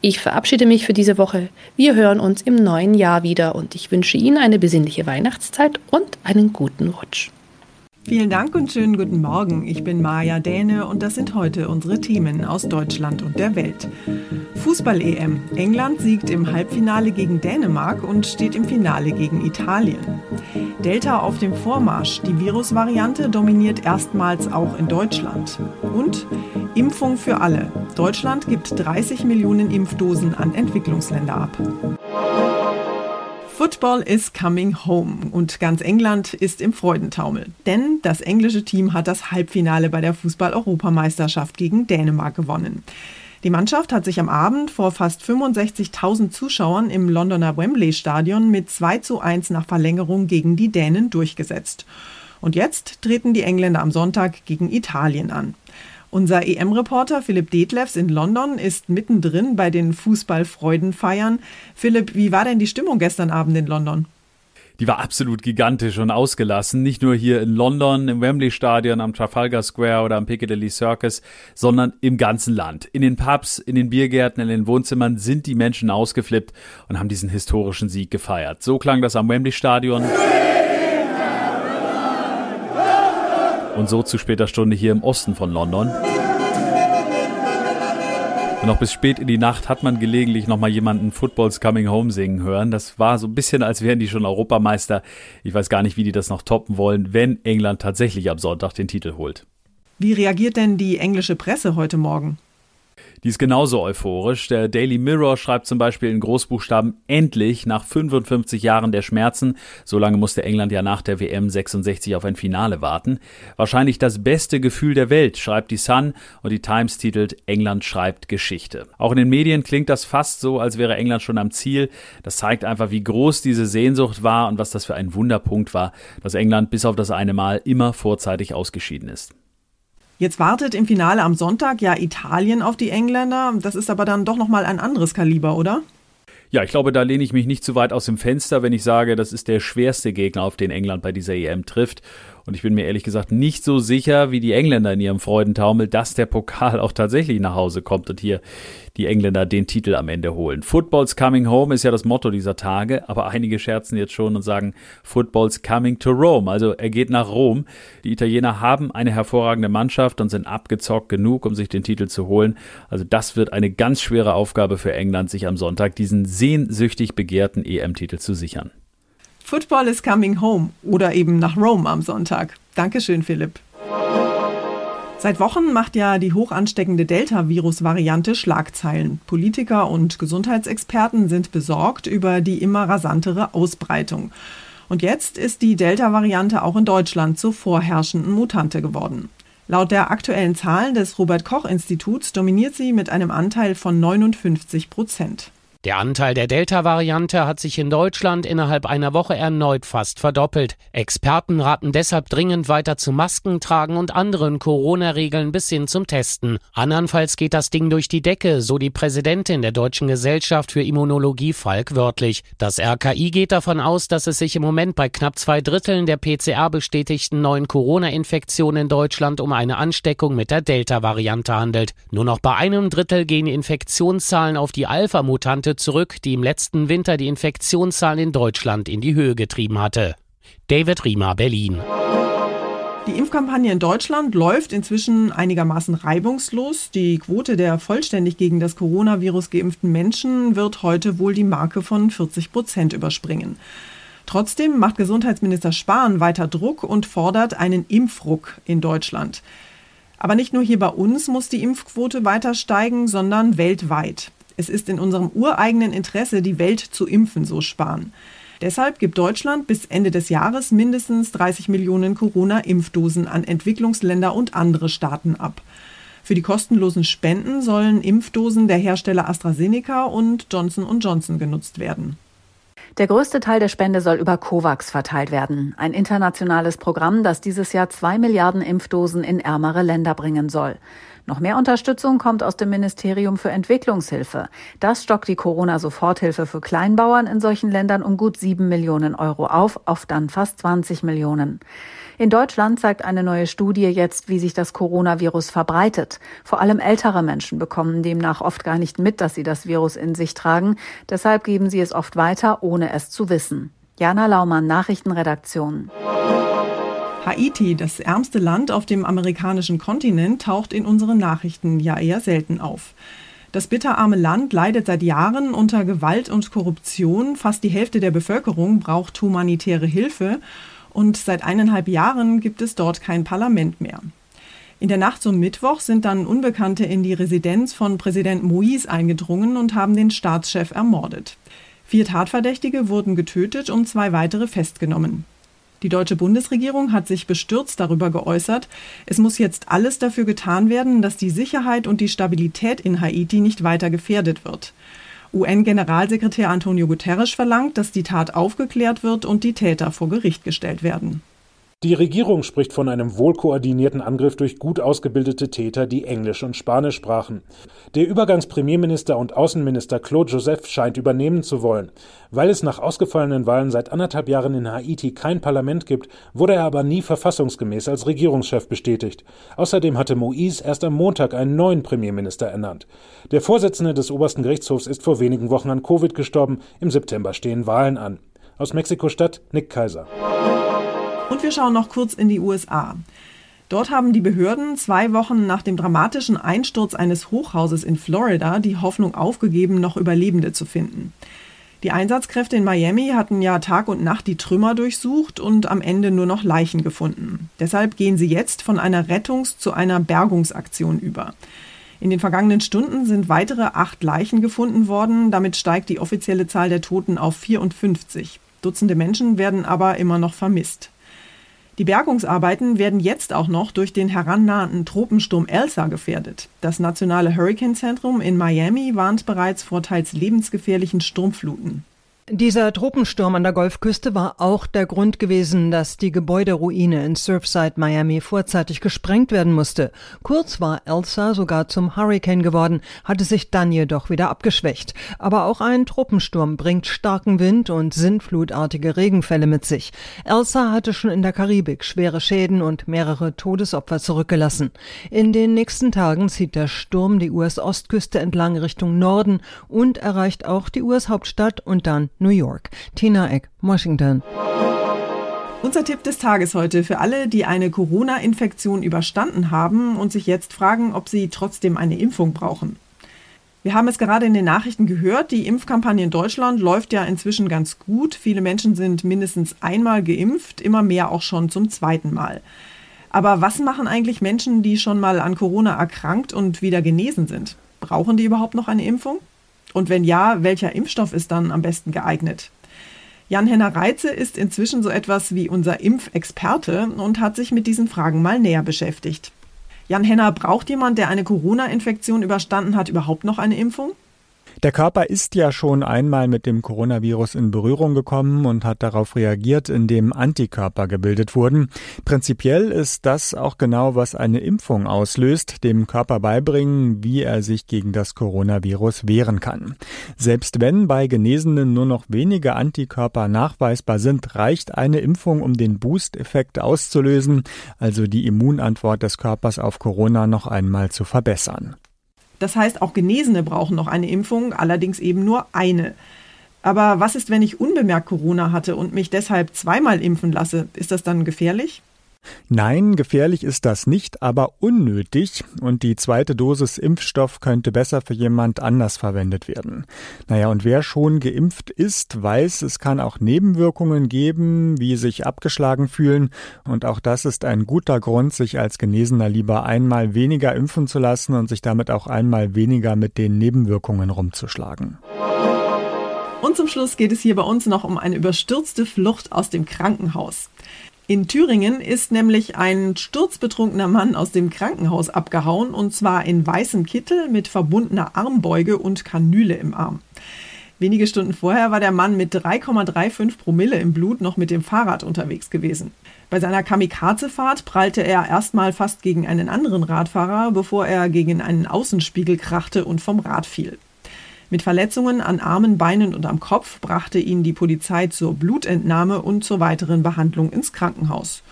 Ich verabschiede mich für diese Woche. Wir hören uns im neuen Jahr wieder und ich wünsche Ihnen eine besinnliche Weihnachtszeit und einen guten Rutsch. Vielen Dank und schönen guten Morgen. Ich bin Maja Däne und das sind heute unsere Themen aus Deutschland und der Welt. Fußball-EM. England siegt im Halbfinale gegen Dänemark und steht im Finale gegen Italien. Delta auf dem Vormarsch. Die Virusvariante dominiert erstmals auch in Deutschland. Und Impfung für alle. Deutschland gibt 30 Millionen Impfdosen an Entwicklungsländer ab. Football is coming home und ganz England ist im Freudentaumel. Denn das englische Team hat das Halbfinale bei der Fußball-Europameisterschaft gegen Dänemark gewonnen. Die Mannschaft hat sich am Abend vor fast 65.000 Zuschauern im Londoner Wembley Stadion mit 2 zu 1 nach Verlängerung gegen die Dänen durchgesetzt. Und jetzt treten die Engländer am Sonntag gegen Italien an. Unser EM-Reporter Philipp Detlefs in London ist mittendrin bei den Fußballfreudenfeiern. Philipp, wie war denn die Stimmung gestern Abend in London? die war absolut gigantisch und ausgelassen. Nicht nur hier in London, im Wembley Stadion, am Trafalgar Square oder am Piccadilly Circus, sondern im ganzen Land. In den Pubs, in den Biergärten, in den Wohnzimmern sind die Menschen ausgeflippt und haben diesen historischen Sieg gefeiert. So klang das am Wembley Stadion. Und so zu später Stunde hier im Osten von London. Und auch bis spät in die Nacht hat man gelegentlich nochmal jemanden Footballs Coming Home singen hören. Das war so ein bisschen, als wären die schon Europameister. Ich weiß gar nicht, wie die das noch toppen wollen, wenn England tatsächlich am Sonntag den Titel holt. Wie reagiert denn die englische Presse heute Morgen? Die ist genauso euphorisch. Der Daily Mirror schreibt zum Beispiel in Großbuchstaben endlich nach 55 Jahren der Schmerzen. So lange musste England ja nach der WM 66 auf ein Finale warten. Wahrscheinlich das beste Gefühl der Welt, schreibt die Sun und die Times titelt England schreibt Geschichte. Auch in den Medien klingt das fast so, als wäre England schon am Ziel. Das zeigt einfach, wie groß diese Sehnsucht war und was das für ein Wunderpunkt war, dass England bis auf das eine Mal immer vorzeitig ausgeschieden ist. Jetzt wartet im Finale am Sonntag ja Italien auf die Engländer. Das ist aber dann doch nochmal ein anderes Kaliber, oder? Ja, ich glaube, da lehne ich mich nicht zu weit aus dem Fenster, wenn ich sage, das ist der schwerste Gegner, auf den England bei dieser EM trifft. Und ich bin mir ehrlich gesagt nicht so sicher wie die Engländer in ihrem Freudentaumel, dass der Pokal auch tatsächlich nach Hause kommt und hier die Engländer den Titel am Ende holen. Football's coming home ist ja das Motto dieser Tage, aber einige scherzen jetzt schon und sagen Football's coming to Rome. Also er geht nach Rom. Die Italiener haben eine hervorragende Mannschaft und sind abgezockt genug, um sich den Titel zu holen. Also das wird eine ganz schwere Aufgabe für England, sich am Sonntag diesen sehnsüchtig begehrten EM-Titel zu sichern. Football is coming home oder eben nach Rome am Sonntag. Dankeschön, Philipp. Seit Wochen macht ja die hoch ansteckende Delta-Virus-Variante Schlagzeilen. Politiker und Gesundheitsexperten sind besorgt über die immer rasantere Ausbreitung. Und jetzt ist die Delta-Variante auch in Deutschland zur vorherrschenden Mutante geworden. Laut der aktuellen Zahlen des Robert Koch Instituts dominiert sie mit einem Anteil von 59 Prozent. Der Anteil der Delta-Variante hat sich in Deutschland innerhalb einer Woche erneut fast verdoppelt. Experten raten deshalb dringend weiter zu Masken tragen und anderen Corona-Regeln bis hin zum Testen. Andernfalls geht das Ding durch die Decke, so die Präsidentin der Deutschen Gesellschaft für Immunologie Falk wörtlich. Das RKI geht davon aus, dass es sich im Moment bei knapp zwei Dritteln der PCR bestätigten neuen Corona-Infektionen in Deutschland um eine Ansteckung mit der Delta-Variante handelt. Nur noch bei einem Drittel gehen Infektionszahlen auf die Alpha-Mutante Monate zurück, die im letzten Winter die Infektionszahlen in Deutschland in die Höhe getrieben hatte. David Riemer, Berlin. Die Impfkampagne in Deutschland läuft inzwischen einigermaßen reibungslos. Die Quote der vollständig gegen das Coronavirus geimpften Menschen wird heute wohl die Marke von 40 Prozent überspringen. Trotzdem macht Gesundheitsminister Spahn weiter Druck und fordert einen Impfruck in Deutschland. Aber nicht nur hier bei uns muss die Impfquote weiter steigen, sondern weltweit. Es ist in unserem ureigenen Interesse, die Welt zu impfen, so Spahn. Deshalb gibt Deutschland bis Ende des Jahres mindestens 30 Millionen Corona-Impfdosen an Entwicklungsländer und andere Staaten ab. Für die kostenlosen Spenden sollen Impfdosen der Hersteller AstraZeneca und Johnson Johnson genutzt werden. Der größte Teil der Spende soll über COVAX verteilt werden, ein internationales Programm, das dieses Jahr zwei Milliarden Impfdosen in ärmere Länder bringen soll. Noch mehr Unterstützung kommt aus dem Ministerium für Entwicklungshilfe. Das stockt die Corona-Soforthilfe für Kleinbauern in solchen Ländern um gut sieben Millionen Euro auf, auf dann fast 20 Millionen. In Deutschland zeigt eine neue Studie jetzt, wie sich das Coronavirus verbreitet. Vor allem ältere Menschen bekommen demnach oft gar nicht mit, dass sie das Virus in sich tragen. Deshalb geben sie es oft weiter, ohne es zu wissen. Jana Laumann, Nachrichtenredaktion. Haiti, das ärmste Land auf dem amerikanischen Kontinent, taucht in unseren Nachrichten ja eher selten auf. Das bitterarme Land leidet seit Jahren unter Gewalt und Korruption. Fast die Hälfte der Bevölkerung braucht humanitäre Hilfe und seit eineinhalb Jahren gibt es dort kein Parlament mehr. In der Nacht zum Mittwoch sind dann Unbekannte in die Residenz von Präsident Moïse eingedrungen und haben den Staatschef ermordet. Vier Tatverdächtige wurden getötet und zwei weitere festgenommen. Die deutsche Bundesregierung hat sich bestürzt darüber geäußert, es muss jetzt alles dafür getan werden, dass die Sicherheit und die Stabilität in Haiti nicht weiter gefährdet wird. UN-Generalsekretär Antonio Guterres verlangt, dass die Tat aufgeklärt wird und die Täter vor Gericht gestellt werden. Die Regierung spricht von einem wohlkoordinierten Angriff durch gut ausgebildete Täter, die Englisch und Spanisch sprachen. Der Übergangspremierminister und Außenminister Claude Joseph scheint übernehmen zu wollen. Weil es nach ausgefallenen Wahlen seit anderthalb Jahren in Haiti kein Parlament gibt, wurde er aber nie verfassungsgemäß als Regierungschef bestätigt. Außerdem hatte Moïse erst am Montag einen neuen Premierminister ernannt. Der Vorsitzende des obersten Gerichtshofs ist vor wenigen Wochen an Covid gestorben. Im September stehen Wahlen an. Aus Mexiko-Stadt Nick Kaiser. Und wir schauen noch kurz in die USA. Dort haben die Behörden zwei Wochen nach dem dramatischen Einsturz eines Hochhauses in Florida die Hoffnung aufgegeben, noch Überlebende zu finden. Die Einsatzkräfte in Miami hatten ja Tag und Nacht die Trümmer durchsucht und am Ende nur noch Leichen gefunden. Deshalb gehen sie jetzt von einer Rettungs- zu einer Bergungsaktion über. In den vergangenen Stunden sind weitere acht Leichen gefunden worden. Damit steigt die offizielle Zahl der Toten auf 54. Dutzende Menschen werden aber immer noch vermisst. Die Bergungsarbeiten werden jetzt auch noch durch den herannahenden Tropensturm Elsa gefährdet. Das Nationale Hurricane Zentrum in Miami warnt bereits vor teils lebensgefährlichen Sturmfluten. Dieser Tropensturm an der Golfküste war auch der Grund gewesen, dass die Gebäuderuine in Surfside Miami vorzeitig gesprengt werden musste. Kurz war Elsa sogar zum Hurricane geworden, hatte sich dann jedoch wieder abgeschwächt. Aber auch ein Tropensturm bringt starken Wind und sintflutartige Regenfälle mit sich. Elsa hatte schon in der Karibik schwere Schäden und mehrere Todesopfer zurückgelassen. In den nächsten Tagen zieht der Sturm die US-Ostküste entlang Richtung Norden und erreicht auch die US-Hauptstadt und dann New York. Tina Eck, Washington. Unser Tipp des Tages heute für alle, die eine Corona-Infektion überstanden haben und sich jetzt fragen, ob sie trotzdem eine Impfung brauchen. Wir haben es gerade in den Nachrichten gehört, die Impfkampagne in Deutschland läuft ja inzwischen ganz gut. Viele Menschen sind mindestens einmal geimpft, immer mehr auch schon zum zweiten Mal. Aber was machen eigentlich Menschen, die schon mal an Corona erkrankt und wieder genesen sind? Brauchen die überhaupt noch eine Impfung? Und wenn ja, welcher Impfstoff ist dann am besten geeignet? Jan-Henner Reitze ist inzwischen so etwas wie unser Impfexperte und hat sich mit diesen Fragen mal näher beschäftigt. Jan-Henner, braucht jemand, der eine Corona-Infektion überstanden hat, überhaupt noch eine Impfung? Der Körper ist ja schon einmal mit dem Coronavirus in Berührung gekommen und hat darauf reagiert, indem Antikörper gebildet wurden. Prinzipiell ist das auch genau, was eine Impfung auslöst, dem Körper beibringen, wie er sich gegen das Coronavirus wehren kann. Selbst wenn bei Genesenen nur noch wenige Antikörper nachweisbar sind, reicht eine Impfung, um den Boost-Effekt auszulösen, also die Immunantwort des Körpers auf Corona noch einmal zu verbessern. Das heißt, auch Genesene brauchen noch eine Impfung, allerdings eben nur eine. Aber was ist, wenn ich unbemerkt Corona hatte und mich deshalb zweimal impfen lasse? Ist das dann gefährlich? Nein, gefährlich ist das nicht, aber unnötig und die zweite Dosis Impfstoff könnte besser für jemand anders verwendet werden. Naja, und wer schon geimpft ist, weiß, es kann auch Nebenwirkungen geben, wie sich abgeschlagen fühlen und auch das ist ein guter Grund, sich als Genesener lieber einmal weniger impfen zu lassen und sich damit auch einmal weniger mit den Nebenwirkungen rumzuschlagen. Und zum Schluss geht es hier bei uns noch um eine überstürzte Flucht aus dem Krankenhaus. In Thüringen ist nämlich ein sturzbetrunkener Mann aus dem Krankenhaus abgehauen und zwar in weißem Kittel mit verbundener Armbeuge und Kanüle im Arm. Wenige Stunden vorher war der Mann mit 3,35 Promille im Blut noch mit dem Fahrrad unterwegs gewesen. Bei seiner Kamikaze-Fahrt prallte er erstmal fast gegen einen anderen Radfahrer, bevor er gegen einen Außenspiegel krachte und vom Rad fiel. Mit Verletzungen an Armen, Beinen und am Kopf brachte ihn die Polizei zur Blutentnahme und zur weiteren Behandlung ins Krankenhaus.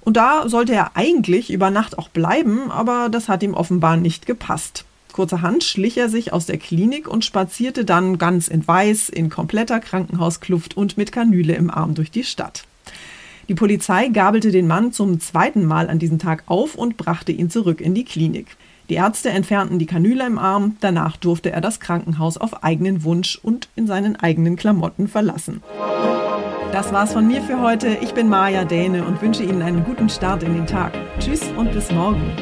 Und da sollte er eigentlich über Nacht auch bleiben, aber das hat ihm offenbar nicht gepasst. Kurzerhand schlich er sich aus der Klinik und spazierte dann ganz in Weiß, in kompletter Krankenhauskluft und mit Kanüle im Arm durch die Stadt. Die Polizei gabelte den Mann zum zweiten Mal an diesem Tag auf und brachte ihn zurück in die Klinik. Die Ärzte entfernten die Kanüle im Arm, danach durfte er das Krankenhaus auf eigenen Wunsch und in seinen eigenen Klamotten verlassen. Das war's von mir für heute. Ich bin Maja Däne und wünsche Ihnen einen guten Start in den Tag. Tschüss und bis morgen.